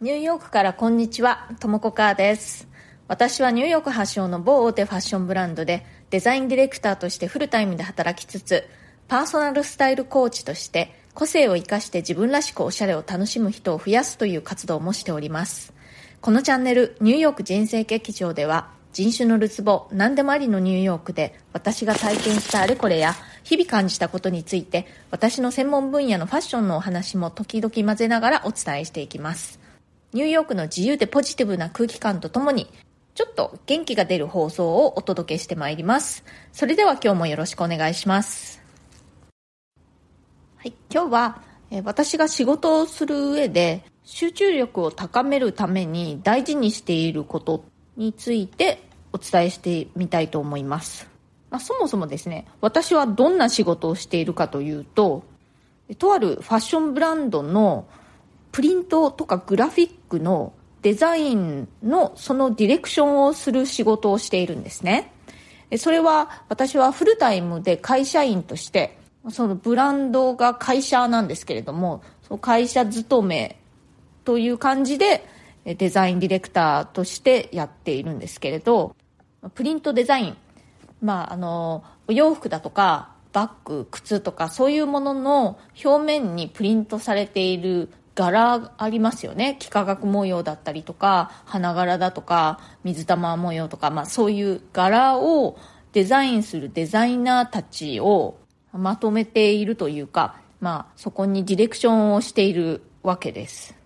ニューヨークからこんにちは、ともこかーです。私はニューヨーク発祥の某大手ファッションブランドでデザインディレクターとしてフルタイムで働きつつ、パーソナルスタイルコーチとして個性を生かして自分らしくおしゃれを楽しむ人を増やすという活動もしております。このチャンネル、ニューヨーク人生劇場では、人種のるつぼ、何でもありのニューヨークで、私が体験したあれこれや、日々感じたことについて、私の専門分野のファッションのお話も時々混ぜながらお伝えしていきます。ニューヨークの自由でポジティブな空気感とともに、ちょっと元気が出る放送をお届けしてまいります。それでは今日もよろしくお願いします。はい、今日は、え私が仕事をする上で集中力を高めるために大事にしていることについてお伝えしてみたいと思います。まあ、そもそもですね、私はどんな仕事をしているかというと、とあるファッションブランドのプリントとかグラフィックのデザインのそのディレクションをする仕事をしているんですね。それは私はフルタイムで会社員としてそのブランドが会社なんですけれどもその会社勤めという感じでデザインディレクターとしてやっているんですけれどプリントデザインまああのお洋服だとかバッグ靴とかそういうものの表面にプリントされている柄ありますよね。幾何学模様だったりとか花柄だとか水玉模様とか、まあ、そういう柄をデザインするデザイナーたちをまとめているというか、まあ、そこにディレクションをしているわけです。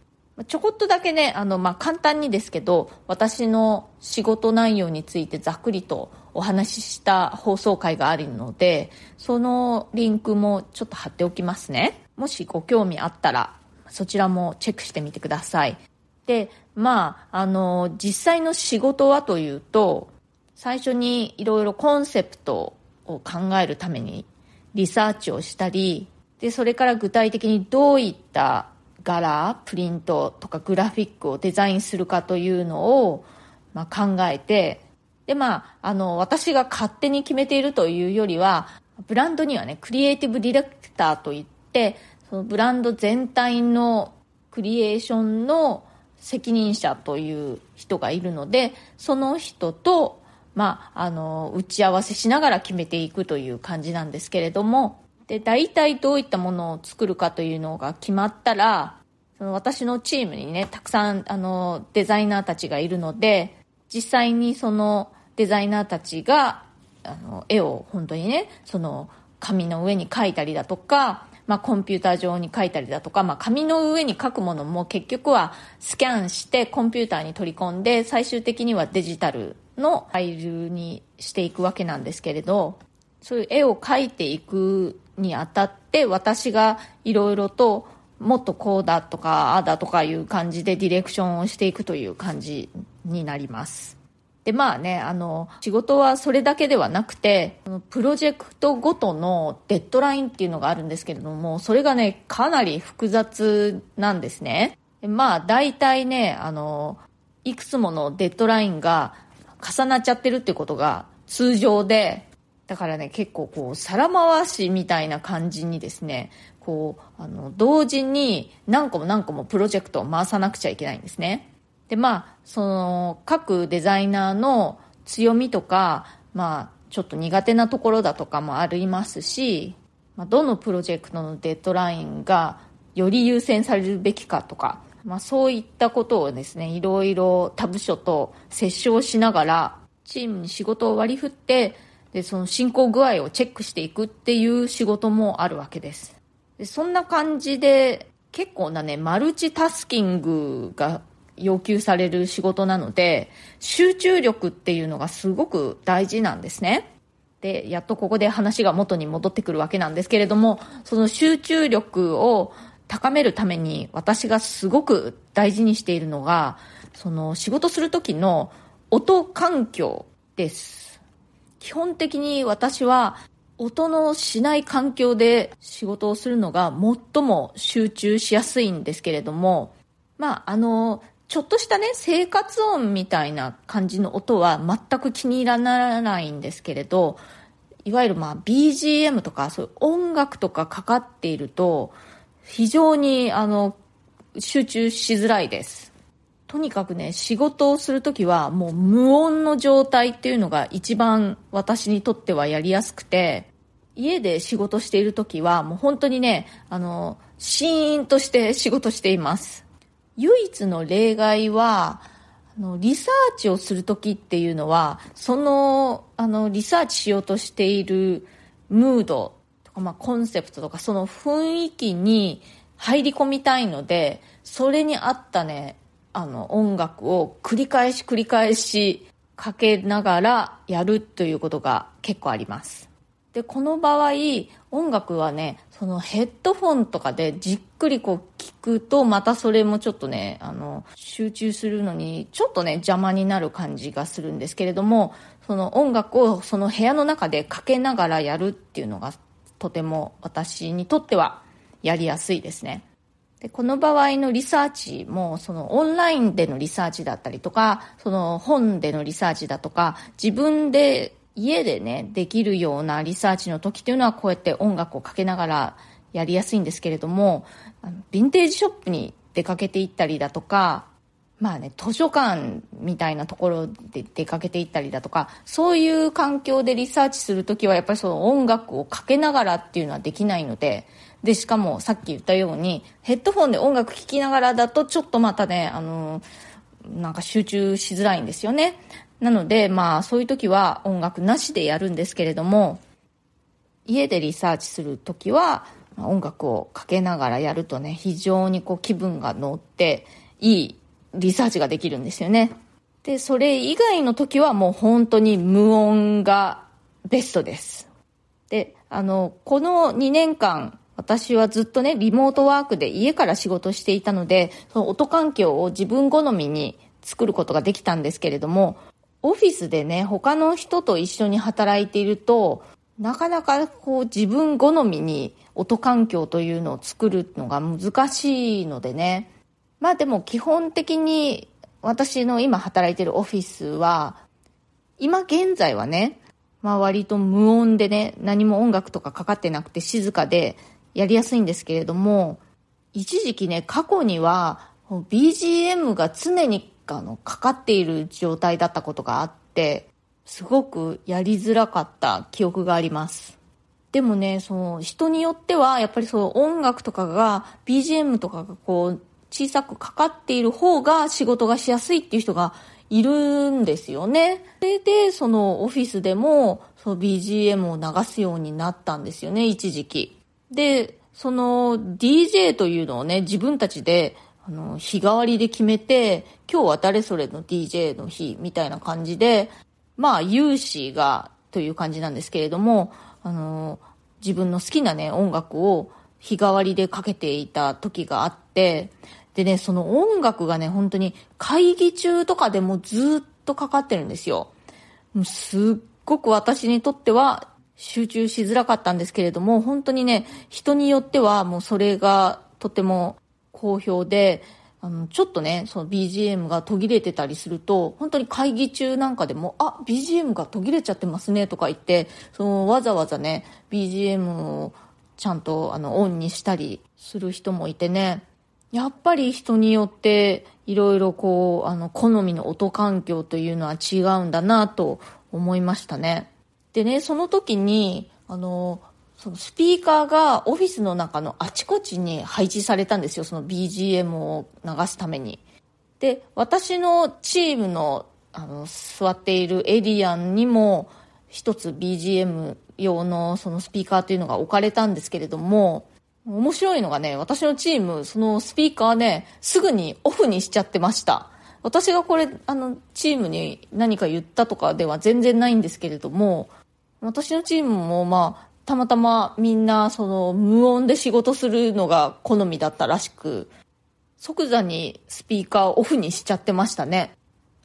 ちょこっとだけねあの、まあ、簡単にですけど私の仕事内容についてざっくりとお話しした放送回があるのでそのリンクもちょっと貼っておきますね。もしご興味あったら。そちらもチェックしてみてください。でまああの実際の仕事はというと最初にいろいろコンセプトを考えるためにリサーチをしたりでそれから具体的にどういった柄プリントとかグラフィックをデザインするかというのを、まあ、考えてでまああの私が勝手に決めているというよりはブランドにはねクリエイティブディレクターといってそのブランド全体のクリエーションの責任者という人がいるのでその人と、まあ、あの打ち合わせしながら決めていくという感じなんですけれどもで大体どういったものを作るかというのが決まったらその私のチームにねたくさんあのデザイナーたちがいるので実際にそのデザイナーたちがあの絵を本当にねその紙の上に描いたりだとかまあ、コンピューター上に書いたりだとか、まあ、紙の上に書くものも結局はスキャンしてコンピューターに取り込んで最終的にはデジタルのファイルにしていくわけなんですけれどそういう絵を描いていくにあたって私がいろいろともっとこうだとかああだとかいう感じでディレクションをしていくという感じになります。でまあねあの仕事はそれだけではなくてプロジェクトごとのデッドラインっていうのがあるんですけれどもそれがねかなり複雑なんですね。まあ大体ねあのいくつものデッドラインが重なっちゃってるってことが通常でだからね結構こう皿回しみたいな感じにですねこうあの同時に何個も何個もプロジェクトを回さなくちゃいけないんですね。でまあその各デザイナーの強みとかまあちょっと苦手なところだとかもありますし、まあ、どのプロジェクトのデッドラインがより優先されるべきかとか、まあ、そういったことをですねいろいろ他部署と折衝しながらチームに仕事を割り振ってでその進行具合をチェックしていくっていう仕事もあるわけです。でそんな感じで結構なねマルチタスキングが要求される仕事なので集中力っていうのがすごく大事なんですね。でやっとここで話が元に戻ってくるわけなんですけれどもその集中力を高めるために私がすごく大事にしているのがその仕事する時の音環境です。基本的に私は音のしない環境で仕事をするのが最も集中しやすいんですけれどもまああのちょっとしたね、生活音みたいな感じの音は全く気に入らないんですけれど、いわゆるまあ BGM とかそういう音楽とかかかっていると、非常にあの、集中しづらいです。とにかくね、仕事をするときはもう無音の状態っていうのが一番私にとってはやりやすくて、家で仕事しているときはもう本当にね、あの、シーンとして仕事しています。唯一の例外は、あの、リサーチをするときっていうのは、その、あの、リサーチしようとしているムードとか、まあ、コンセプトとか、その雰囲気に入り込みたいので、それに合ったね、あの、音楽を繰り返し繰り返しかけながらやるということが結構あります。で、この場合、音楽はね、そのヘッドフォンとかでじっくりこう聞くと、またそれもちょっとね、あの、集中するのに、ちょっとね、邪魔になる感じがするんですけれども、その音楽をその部屋の中でかけながらやるっていうのが、とても私にとってはやりやすいですね。で、この場合のリサーチも、そのオンラインでのリサーチだったりとか、その本でのリサーチだとか、自分で家でね、できるようなリサーチの時っていうのはこうやって音楽をかけながらやりやすいんですけれども、あのヴィンテージショップに出かけていったりだとか、まあね、図書館みたいなところで出かけていったりだとか、そういう環境でリサーチするときはやっぱりその音楽をかけながらっていうのはできないので、で、しかもさっき言ったように、ヘッドフォンで音楽聴きながらだとちょっとまたね、あの、なんか集中しづらいんですよね。なので、まあそういう時は音楽なしでやるんですけれども、家でリサーチする時は音楽をかけながらやるとね、非常にこう気分が乗っていいリサーチができるんですよね。で、それ以外の時はもう本当に無音がベストです。で、あの、この2年間私はずっとね、リモートワークで家から仕事していたので、その音環境を自分好みに作ることができたんですけれども、オフィスでね、他の人と一緒に働いていると、なかなかこう自分好みに音環境というのを作るのが難しいのでね。まあでも基本的に私の今働いてるオフィスは、今現在はね、まあ割と無音でね、何も音楽とかかかってなくて静かで、やりやすいんですけれども、一時期ね、過去には BGM が常にあのかかっている状態だったことがあって、すごくやりづらかった記憶があります。でもね、その人によっては、やっぱりその音楽とかが、BGM とかがこう、小さくかかっている方が仕事がしやすいっていう人がいるんですよね。それで、そのオフィスでも、その BGM を流すようになったんですよね、一時期。で、その DJ というのをね、自分たちで、あの、日替わりで決めて、今日は誰それの DJ の日みたいな感じで、まあ、有志がという感じなんですけれども、あの、自分の好きなね、音楽を日替わりでかけていた時があって、でね、その音楽がね、本当に会議中とかでもずっとかかってるんですよ。もうすっごく私にとっては集中しづらかったんですけれども、本当にね、人によってはもうそれがとても好評で、あの、ちょっとね、その BGM が途切れてたりすると、本当に会議中なんかでも、あ、BGM が途切れちゃってますねとか言って、そのわざわざね、BGM をちゃんとあのオンにしたりする人もいてね、やっぱり人によっていろいろこう、あの、好みの音環境というのは違うんだなと思いましたね。でね、その時に、あの、そのスピーカーがオフィスの中のあちこちに配置されたんですよ、その BGM を流すために。で、私のチームの、あの、座っているエリアンにも、一つ BGM 用のそのスピーカーというのが置かれたんですけれども、面白いのがね、私のチーム、そのスピーカーね、すぐにオフにしちゃってました。私がこれ、あの、チームに何か言ったとかでは全然ないんですけれども、私のチームもまあ、たまたまみんなその無音で仕事するのが好みだったらしく、即座にスピーカーオフにしちゃってましたね。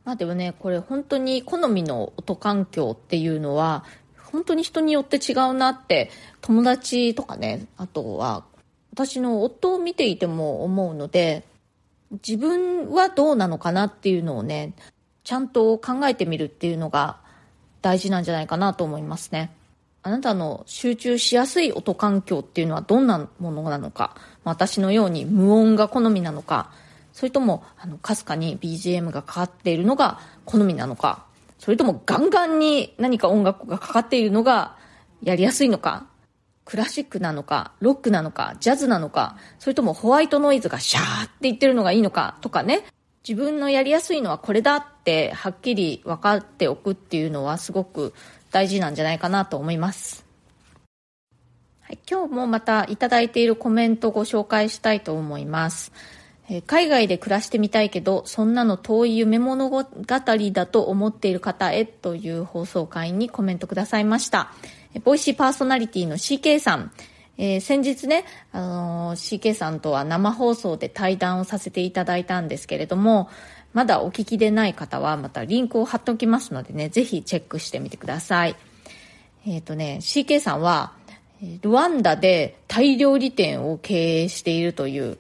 まあでもね、これ本当に好みの音環境っていうのは、本当に人によって違うなって、友達とかね、あとは、私の夫を見ていても思うので、自分はどうなのかなっていうのをね、ちゃんと考えてみるっていうのが大事なんじゃないかなと思いますね。あなたの集中しやすい音環境っていうのはどんなものなのか、私のように無音が好みなのか、それとも、あの、かすかに BGM がかかっているのが好みなのか、それともガンガンに何か音楽がかかっているのがやりやすいのか、クラシックなのか、ロックなのか、ジャズなのか、それともホワイトノイズがシャーって言ってるのがいいのかとかね、自分のやりやすいのはこれだってはっきり分かっておくっていうのはすごく大事なんじゃないかなと思います。はい、今日もまたいただいているコメントをご紹介したいと思います。え海外で暮らしてみたいけど、そんなの遠い夢物語だと思っている方へという放送回にコメントくださいました。ボイシーパーソナリティの CK さん、えー、先日ね、あのー、CK さんとは生放送で対談をさせていただいたんですけれども、まだお聞きでない方はまたリンクを貼っておきますのでね、ぜひチェックしてみてください。えっ、ー、とね、CK さんは、ルワンダでタイ料理店を経営しているという、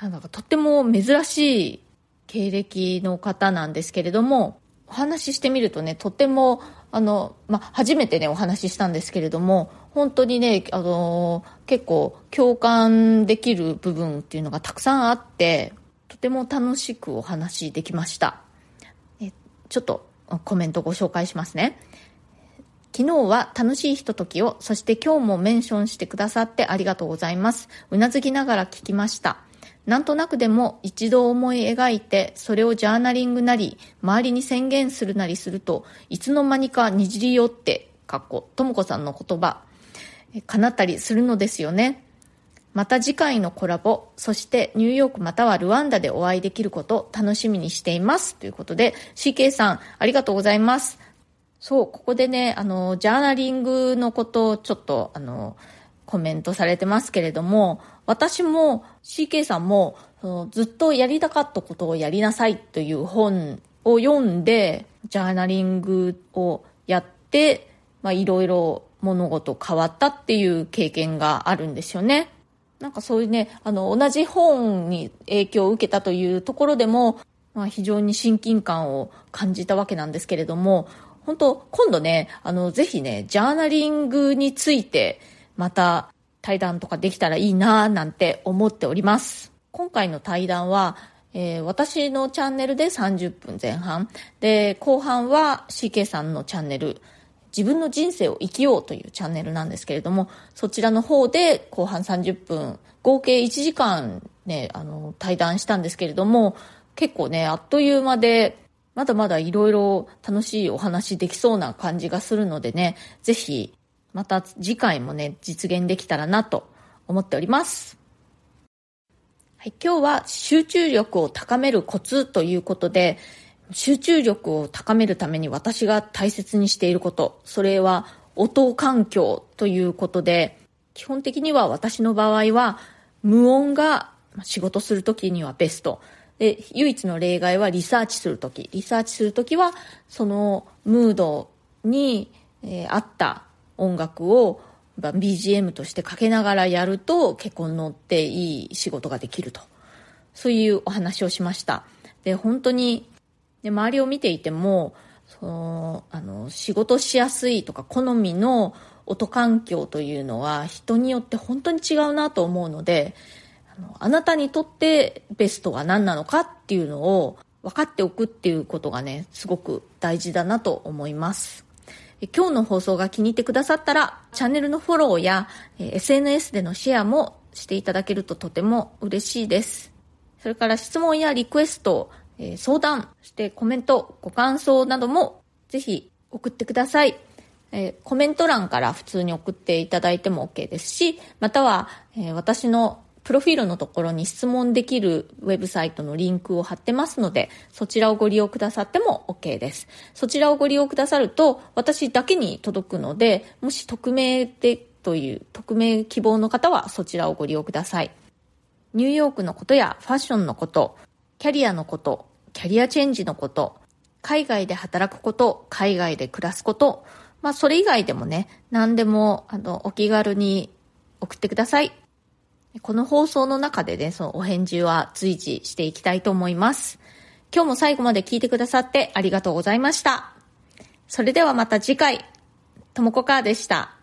なんだかとっても珍しい経歴の方なんですけれども、お話ししてみるとね、とても、あの、まあ、初めてね、お話ししたんですけれども、本当にね、あの結構共感できる部分っていうのがたくさんあって、とても楽しくお話できました。えちょっとコメントご紹介しますね。昨日は楽しいひとときを、そして今日もメンションしてくださってありがとうございます。うなずきながら聞きました。なんとなくでも一度思い描いて、それをジャーナリングなり、周りに宣言するなりすると、いつの間にかにじり寄って、かっこ、ともこさんの言葉、叶ったりするのですよね。また次回のコラボ、そしてニューヨークまたはルワンダでお会いできること楽しみにしています。ということで、CK さん、ありがとうございます。そう、ここでね、あの、ジャーナリングのことをちょっと、あの、コメントされてますけれども、私も CK さんも、ずっとやりたかったことをやりなさいという本を読んで、ジャーナリングをやって、まあ、いろいろ物事変わったっていう経験があるんですよね。なんかそういうね、あの、同じ本に影響を受けたというところでも、まあ、非常に親近感を感じたわけなんですけれども、本当今度ね、あの、ぜひね、ジャーナリングについて、また対談とかできたらいいなぁなんて思っております。今回の対談は、えー、私のチャンネルで30分前半、で、後半は CK さんのチャンネル、自分の人生を生きようというチャンネルなんですけれども、そちらの方で後半30分、合計1時間ね、あの、対談したんですけれども、結構ね、あっという間でまだまだいろいろ楽しいお話できそうな感じがするのでね、ぜひまた次回もね、実現できたらなと思っております。はい、今日は集中力を高めるコツということで、集中力を高めるために私が大切にしていること、それは音環境ということで、基本的には私の場合は無音が仕事するときにはベスト。で、唯一の例外はリサーチするとき。リサーチするときは、そのムードに、えー、合った音楽を BGM としてかけながらやると結構乗っていい仕事ができると。そういうお話をしました。で、本当に、で周りを見ていても、その、あの、仕事しやすいとか好みの音環境というのは人によって本当に違うなと思うので、あのあなたにとってベストは何なのかっていうのを分かっておくっていうことがね、すごく大事だなと思います。今日の放送が気に入ってくださったら、チャンネルのフォローや SNS でのシェアもしていただけるととても嬉しいです。それから質問やリクエスト、え相談、そしてコメント、ご感想などもぜひ送ってください。えコメント欄から普通に送っていただいても OK ですし、または、え私のプロフィールのところに質問できるウェブサイトのリンクを貼ってますので、そちらをご利用くださっても OK です。そちらをご利用くださると、私だけに届くので、もし匿名でという、匿名希望の方はそちらをご利用ください。ニューヨークのことやファッションのこと、キャリアのこと、キャリアチェンジのこと、海外で働くこと、海外で暮らすこと、まあそれ以外でもね、何でもあのお気軽に送ってください。この放送の中でね、そのお返事は随時していきたいと思います。今日も最後まで聞いてくださってありがとうございました。それではまた次回、ともこかーでした。